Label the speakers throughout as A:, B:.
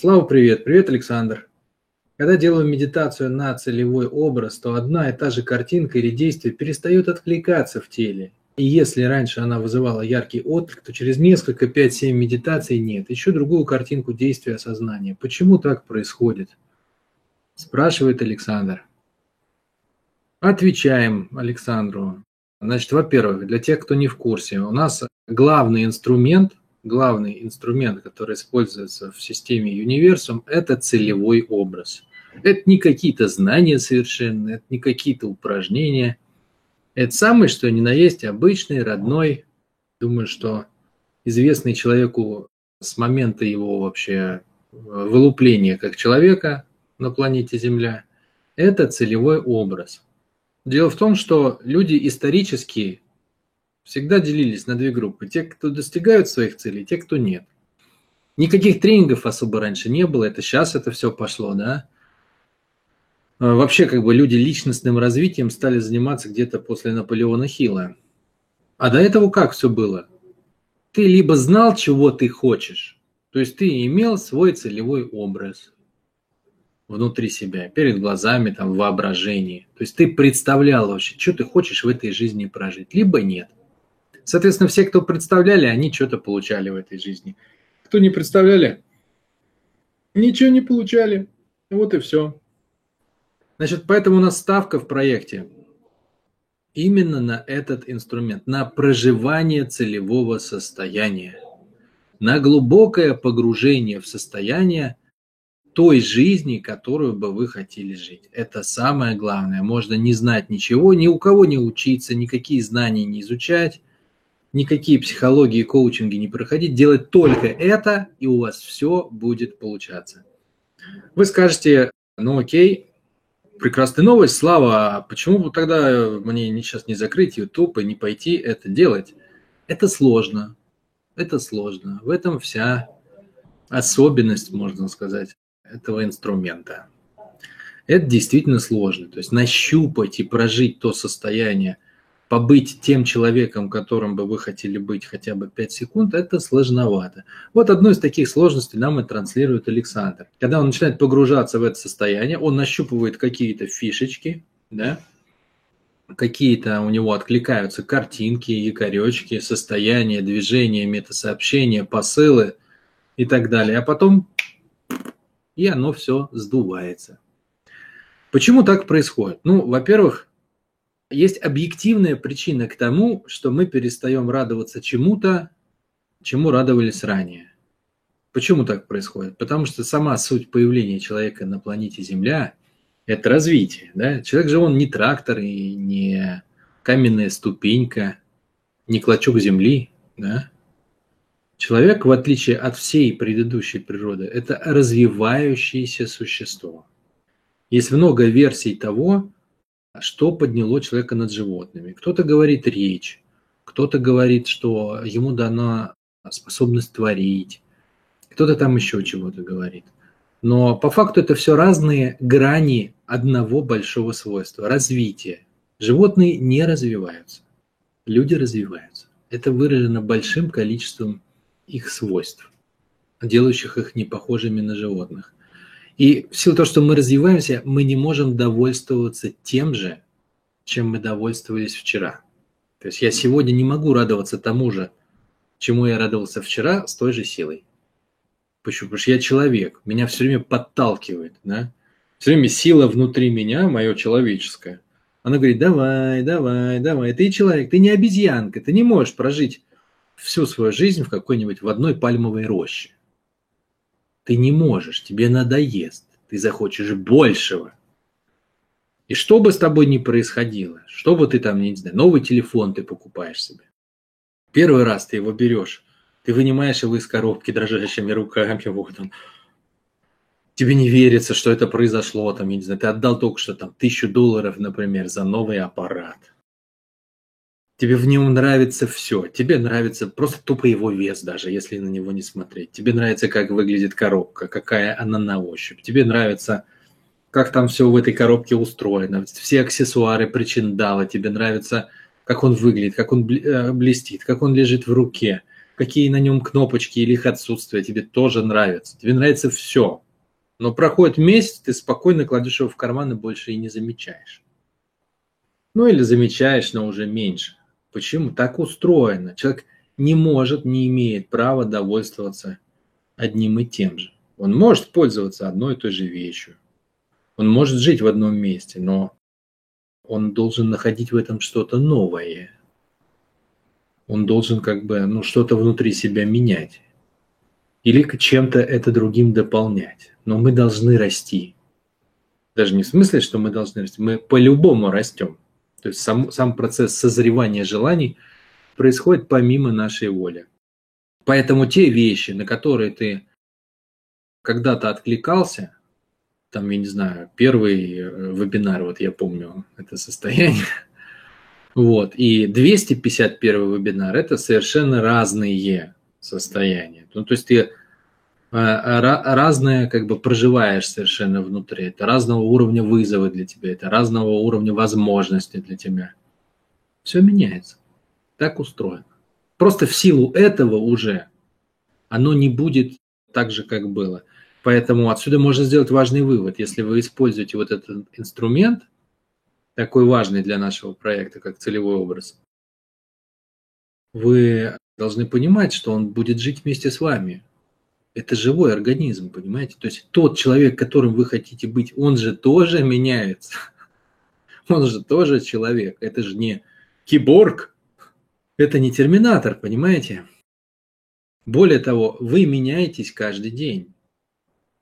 A: Слава, привет. Привет, Александр. Когда делаю медитацию на целевой образ, то одна и та же картинка или действие перестает откликаться в теле. И если раньше она вызывала яркий отклик, то через несколько, 5-7 медитаций нет. Еще другую картинку действия сознания. Почему так происходит? Спрашивает Александр. Отвечаем Александру. Значит, во-первых, для тех, кто не в курсе, у нас главный инструмент, главный инструмент, который используется в системе универсум, это целевой образ. Это не какие-то знания совершенно, это не какие-то упражнения. Это самый, что ни на есть, обычный, родной. Думаю, что известный человеку с момента его вообще э, вылупления как человека на планете Земля, это целевой образ. Дело в том, что люди исторически всегда делились на две группы. Те, кто достигают своих целей, те, кто нет. Никаких тренингов особо раньше не было, это сейчас это все пошло, да. А, вообще, как бы люди личностным развитием стали заниматься где-то после Наполеона Хилла. А до этого как все было? Ты либо знал, чего ты хочешь, то есть ты имел свой целевой образ внутри себя, перед глазами, там, в воображении. То есть ты представлял вообще, что ты хочешь в этой жизни прожить, либо нет. Соответственно, все, кто представляли, они что-то получали в этой жизни. Кто не представляли, ничего не получали. Вот и все. Значит, поэтому у нас ставка в проекте именно на этот инструмент, на проживание целевого состояния, на глубокое погружение в состояние той жизни, которую бы вы хотели жить. Это самое главное. Можно не знать ничего, ни у кого не учиться, никакие знания не изучать, никакие психологии и коучинги не проходить, делать только это, и у вас все будет получаться. Вы скажете, ну окей, прекрасная новость, Слава, а почему бы тогда мне сейчас не закрыть YouTube и не пойти это делать? Это сложно, это сложно. В этом вся особенность, можно сказать, этого инструмента. Это действительно сложно. То есть нащупать и прожить то состояние – побыть тем человеком, которым бы вы хотели быть хотя бы 5 секунд, это сложновато. Вот одну из таких сложностей нам и транслирует Александр. Когда он начинает погружаться в это состояние, он нащупывает какие-то фишечки, да, какие-то у него откликаются картинки, якоречки, состояние, движение, метасообщения, посылы и так далее. А потом и оно все сдувается. Почему так происходит? Ну, во-первых, есть объективная причина к тому, что мы перестаем радоваться чему-то, чему радовались ранее. Почему так происходит? Потому что сама суть появления человека на планете Земля – это развитие. Да? Человек же он не трактор и не каменная ступенька, не клочок земли. Да? Человек, в отличие от всей предыдущей природы, это развивающееся существо. Есть много версий того, что подняло человека над животными. Кто-то говорит речь, кто-то говорит, что ему дана способность творить, кто-то там еще чего-то говорит. Но по факту это все разные грани одного большого свойства – развития. Животные не развиваются, люди развиваются. Это выражено большим количеством их свойств, делающих их непохожими на животных. И в силу того, что мы развиваемся, мы не можем довольствоваться тем же, чем мы довольствовались вчера. То есть я сегодня не могу радоваться тому же, чему я радовался вчера с той же силой. Почему? Потому что я человек, меня все время подталкивает, да? Все время сила внутри меня, мое человеческое. Она говорит, давай, давай, давай, ты человек, ты не обезьянка, ты не можешь прожить всю свою жизнь в какой-нибудь в одной пальмовой роще. Ты не можешь, тебе надоест, ты захочешь большего. И что бы с тобой ни происходило, что бы ты там, не знаю, новый телефон ты покупаешь себе. Первый раз ты его берешь, ты вынимаешь его из коробки дрожащими руками, вот он. Тебе не верится, что это произошло, там, я не знаю, ты отдал только что там тысячу долларов, например, за новый аппарат. Тебе в нем нравится все. Тебе нравится просто тупо его вес, даже если на него не смотреть. Тебе нравится, как выглядит коробка, какая она на ощупь. Тебе нравится, как там все в этой коробке устроено. Все аксессуары, причиндалы. Тебе нравится, как он выглядит, как он э, блестит, как он лежит в руке, какие на нем кнопочки или их отсутствие тебе тоже нравится. Тебе нравится все. Но проходит месяц, ты спокойно кладешь его в карман и больше и не замечаешь. Ну или замечаешь, но уже меньше. Почему? Так устроено. Человек не может, не имеет права довольствоваться одним и тем же. Он может пользоваться одной и той же вещью. Он может жить в одном месте, но он должен находить в этом что-то новое. Он должен как бы ну, что-то внутри себя менять. Или чем-то это другим дополнять. Но мы должны расти. Даже не в смысле, что мы должны расти. Мы по-любому растем. То есть сам, сам процесс созревания желаний происходит помимо нашей воли. Поэтому те вещи, на которые ты когда-то откликался, там, я не знаю, первый э, вебинар, вот я помню это состояние, вот, и 251 вебинар – это совершенно разные состояния. Ну, то есть ты разное как бы проживаешь совершенно внутри. Это разного уровня вызовы для тебя, это разного уровня возможности для тебя. Все меняется. Так устроено. Просто в силу этого уже оно не будет так же, как было. Поэтому отсюда можно сделать важный вывод. Если вы используете вот этот инструмент, такой важный для нашего проекта, как целевой образ, вы должны понимать, что он будет жить вместе с вами. Это живой организм, понимаете? То есть тот человек, которым вы хотите быть, он же тоже меняется. Он же тоже человек. Это же не киборг. Это не терминатор, понимаете? Более того, вы меняетесь каждый день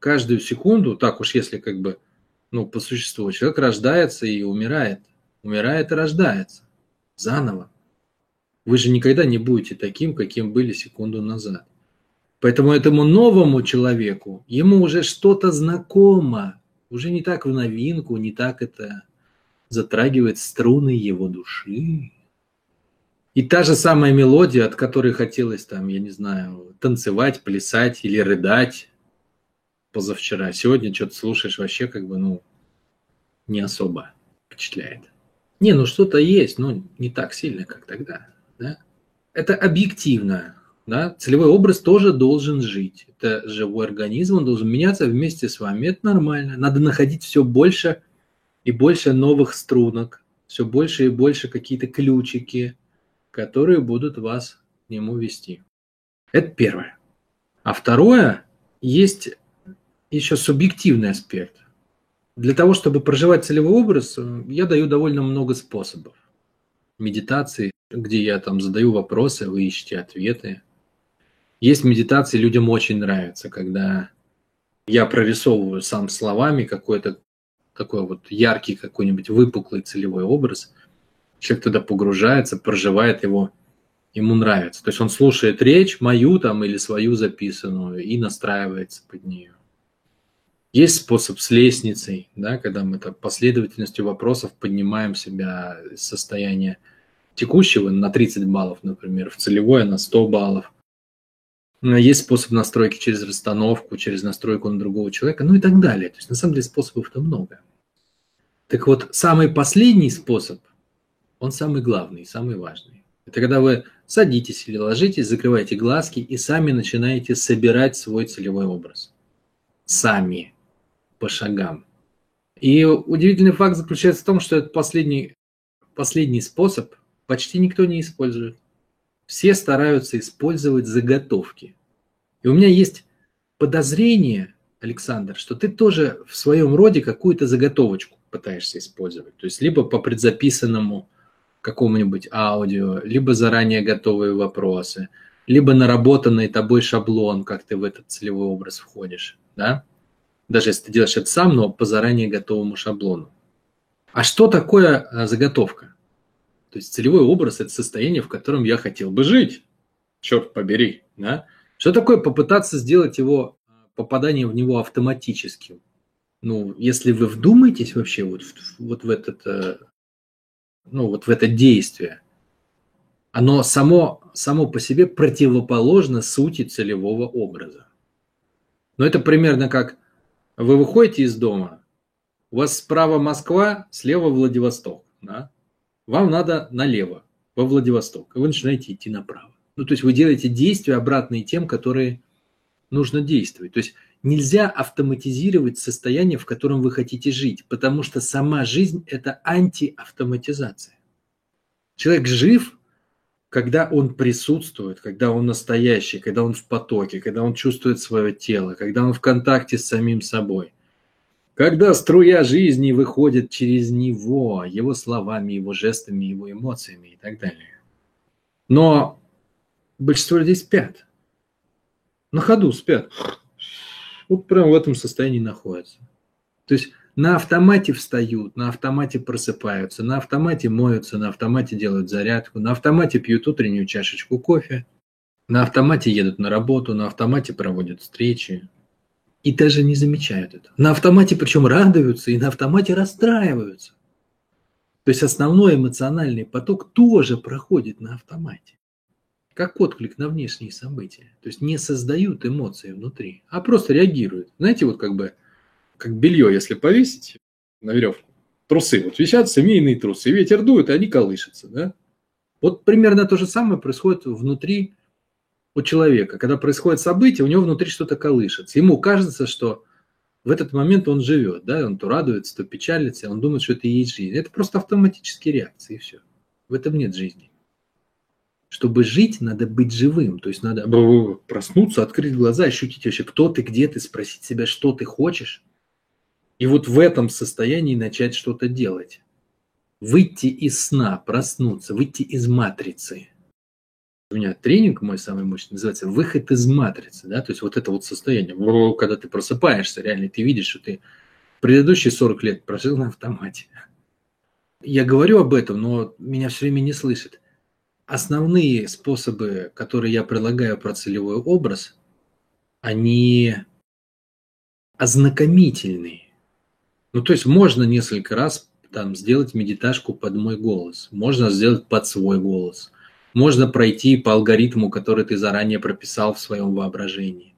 A: каждую секунду, так уж если как бы, ну, по существу, человек рождается и умирает. Умирает и рождается. Заново. Вы же никогда не будете таким, каким были секунду назад. Поэтому этому новому человеку, ему уже что-то знакомо, уже не так в новинку, не так это затрагивает струны его души. И та же самая мелодия, от которой хотелось там, я не знаю, танцевать, плясать или рыдать, позавчера. Сегодня что-то слушаешь вообще как бы, ну, не особо впечатляет. Не, ну что-то есть, но не так сильно, как тогда. Да? Это объективно. Да? Целевой образ тоже должен жить. Это живой организм, он должен меняться вместе с вами. Это нормально. Надо находить все больше и больше новых струнок, все больше и больше какие-то ключики, которые будут вас к нему вести. Это первое. А второе, есть еще субъективный аспект. Для того, чтобы проживать целевой образ, я даю довольно много способов. Медитации, где я там задаю вопросы, вы ищете ответы. Есть медитации, людям очень нравится, когда я прорисовываю сам словами какой-то такой вот яркий какой-нибудь выпуклый целевой образ. Человек туда погружается, проживает его, ему нравится. То есть он слушает речь мою там или свою записанную и настраивается под нее. Есть способ с лестницей, да, когда мы так последовательностью вопросов поднимаем себя из состояния текущего на 30 баллов, например, в целевое на 100 баллов. Есть способ настройки через расстановку, через настройку на другого человека, ну и так далее. То есть на самом деле способов-то много. Так вот, самый последний способ, он самый главный, самый важный. Это когда вы садитесь или ложитесь, закрываете глазки и сами начинаете собирать свой целевой образ. Сами по шагам. И удивительный факт заключается в том, что этот последний, последний способ почти никто не использует. Все стараются использовать заготовки. И у меня есть подозрение, Александр, что ты тоже в своем роде какую-то заготовочку пытаешься использовать. То есть либо по предзаписанному какому-нибудь аудио, либо заранее готовые вопросы, либо наработанный тобой шаблон, как ты в этот целевой образ входишь. Да? даже если ты делаешь это сам, но по заранее готовому шаблону. А что такое э, заготовка? То есть целевой образ – это состояние, в котором я хотел бы жить. Черт побери. Да? Что такое попытаться сделать его, э, попадание в него автоматическим? Ну, если вы вдумаетесь вообще вот, вот в этот, э, ну, вот в это действие, оно само, само по себе противоположно сути целевого образа. Но это примерно как вы выходите из дома, у вас справа Москва, слева Владивосток. Да? Вам надо налево, во Владивосток, и вы начинаете идти направо. Ну, то есть вы делаете действия обратные тем, которые нужно действовать. То есть нельзя автоматизировать состояние, в котором вы хотите жить, потому что сама жизнь – это антиавтоматизация. Человек жив, когда он присутствует, когда он настоящий, когда он в потоке, когда он чувствует свое тело, когда он в контакте с самим собой. Когда струя жизни выходит через него, его словами, его жестами, его эмоциями и так далее. Но большинство людей спят. На ходу спят. Вот прям в этом состоянии находятся. То есть на автомате встают, на автомате просыпаются, на автомате моются, на автомате делают зарядку, на автомате пьют утреннюю чашечку кофе, на автомате едут на работу, на автомате проводят встречи. И даже не замечают это. На автомате причем радуются и на автомате расстраиваются. То есть основной эмоциональный поток тоже проходит на автомате. Как отклик на внешние события. То есть не создают эмоции внутри, а просто реагируют. Знаете, вот как бы как белье, если повесить на веревку, трусы, вот висят семейные трусы, ветер дует, и они колышутся, да? Вот примерно то же самое происходит внутри у человека. Когда происходит событие, у него внутри что-то колышется. Ему кажется, что в этот момент он живет, да, он то радуется, то печалится, он думает, что это и есть жизнь. Это просто автоматические реакции, и все. В этом нет жизни. Чтобы жить, надо быть живым. То есть надо проснуться, открыть глаза, ощутить вообще, кто ты, где ты, спросить себя, что ты хочешь. И вот в этом состоянии начать что-то делать. Выйти из сна, проснуться, выйти из матрицы. У меня тренинг мой самый мощный называется «Выход из матрицы». Да? То есть вот это вот состояние, когда ты просыпаешься, реально ты видишь, что ты предыдущие 40 лет прожил на автомате. Я говорю об этом, но меня все время не слышат. Основные способы, которые я предлагаю про целевой образ, они ознакомительные. Ну, то есть можно несколько раз там сделать медиташку под мой голос, можно сделать под свой голос, можно пройти по алгоритму, который ты заранее прописал в своем воображении.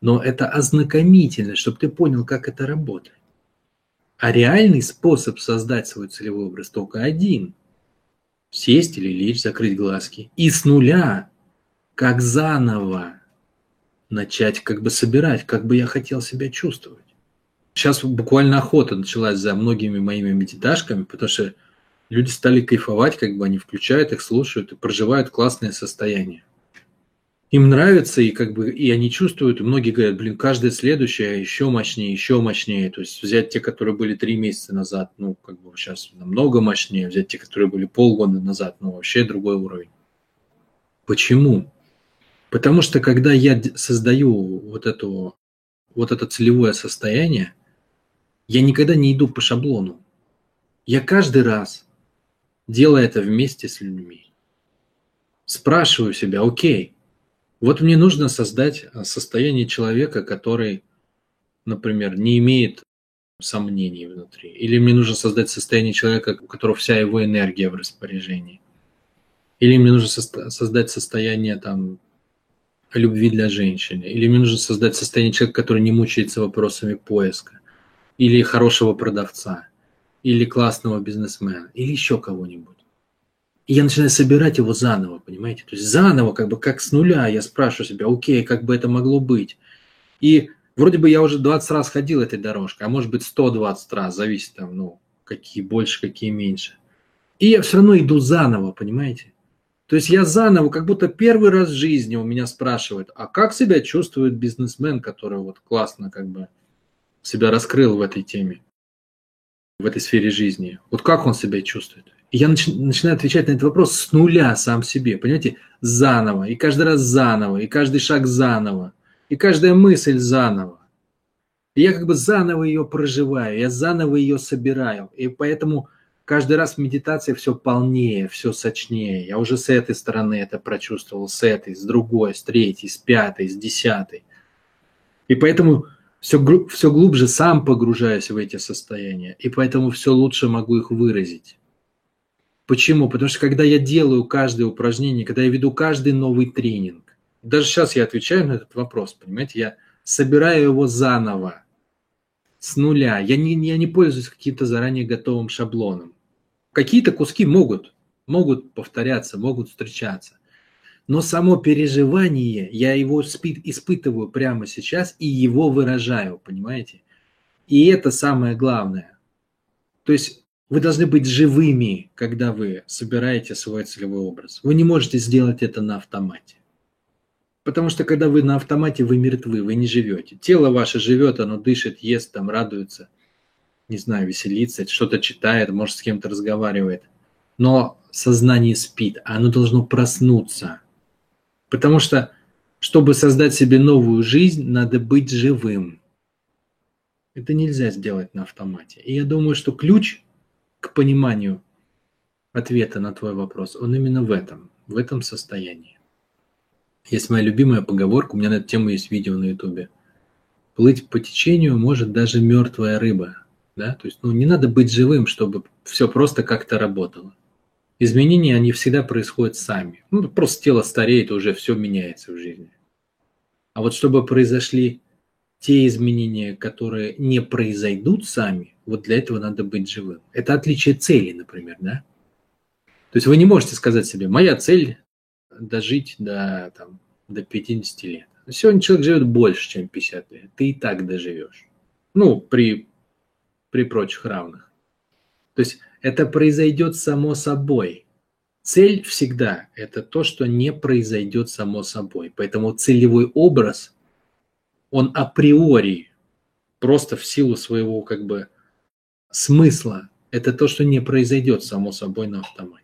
A: Но это ознакомительно, чтобы ты понял, как это работает. А реальный способ создать свой целевой образ только один. Сесть или лечь, закрыть глазки. И с нуля, как заново, начать как бы собирать, как бы я хотел себя чувствовать. Сейчас буквально охота началась за многими моими медиташками, потому что люди стали кайфовать, как бы они включают их, слушают и проживают классное состояние. Им нравится, и как бы и они чувствуют, и многие говорят, блин, каждое следующее еще мощнее, еще мощнее. То есть взять те, которые были три месяца назад, ну, как бы сейчас намного мощнее, взять те, которые были полгода назад, ну, вообще другой уровень. Почему? Потому что когда я создаю вот, эту, вот это целевое состояние, я никогда не иду по шаблону. Я каждый раз, делая это вместе с людьми, спрашиваю себя, окей, вот мне нужно создать а, состояние человека, который, например, не имеет сомнений внутри. Или мне нужно создать состояние человека, у которого вся его энергия в распоряжении. Или мне нужно создать состояние там, любви для женщины. Или мне нужно создать состояние человека, который не мучается вопросами поиска или хорошего продавца, или классного бизнесмена, или еще кого-нибудь. И я начинаю собирать его заново, понимаете? То есть заново, как бы как с нуля, я спрашиваю себя, окей, как бы это могло быть? И вроде бы я уже 20 раз ходил этой дорожкой, а может быть 120 раз, зависит там, ну, какие больше, какие меньше. И я все равно иду заново, понимаете? То есть я заново, как будто первый раз в жизни у меня спрашивают, а как себя чувствует бизнесмен, который вот классно как бы себя раскрыл в этой теме, в этой сфере жизни. Вот как он себя чувствует? И я начи- начинаю отвечать на этот вопрос с нуля сам себе, понимаете, заново, и каждый раз заново, и каждый шаг заново, и каждая мысль заново. И я как бы заново ее проживаю, я заново ее собираю. И поэтому каждый раз в медитации все полнее, все сочнее. Я уже с этой стороны это прочувствовал, с этой, с другой, с третьей, с пятой, с десятой. И поэтому все, все глубже сам погружаюсь в эти состояния, и поэтому все лучше могу их выразить. Почему? Потому что когда я делаю каждое упражнение, когда я веду каждый новый тренинг, даже сейчас я отвечаю на этот вопрос, понимаете, я собираю его заново, с нуля. Я не, я не пользуюсь каким-то заранее готовым шаблоном. Какие-то куски могут, могут повторяться, могут встречаться. Но само переживание, я его испытываю прямо сейчас и его выражаю, понимаете? И это самое главное. То есть вы должны быть живыми, когда вы собираете свой целевой образ. Вы не можете сделать это на автомате. Потому что когда вы на автомате, вы мертвы, вы не живете. Тело ваше живет, оно дышит, ест, там радуется, не знаю, веселится, что-то читает, может с кем-то разговаривает. Но сознание спит, а оно должно проснуться. Потому что, чтобы создать себе новую жизнь, надо быть живым. Это нельзя сделать на автомате. И я думаю, что ключ к пониманию ответа на твой вопрос, он именно в этом, в этом состоянии. Есть моя любимая поговорка, у меня на эту тему есть видео на ютубе. Плыть по течению может даже мертвая рыба. Да? То есть ну, не надо быть живым, чтобы все просто как-то работало. Изменения, они всегда происходят сами. Ну, просто тело стареет, уже все меняется в жизни. А вот чтобы произошли те изменения, которые не произойдут сами, вот для этого надо быть живым. Это отличие цели, например, да? То есть вы не можете сказать себе, моя цель дожить до, там, до 50 лет. Сегодня человек живет больше, чем 50 лет. Ты и так доживешь. Ну, при, при прочих равных. То есть это произойдет само собой. Цель всегда – это то, что не произойдет само собой. Поэтому целевой образ, он априори, просто в силу своего как бы смысла, это то, что не произойдет само собой на автомате.